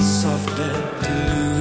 Soft bed. dead.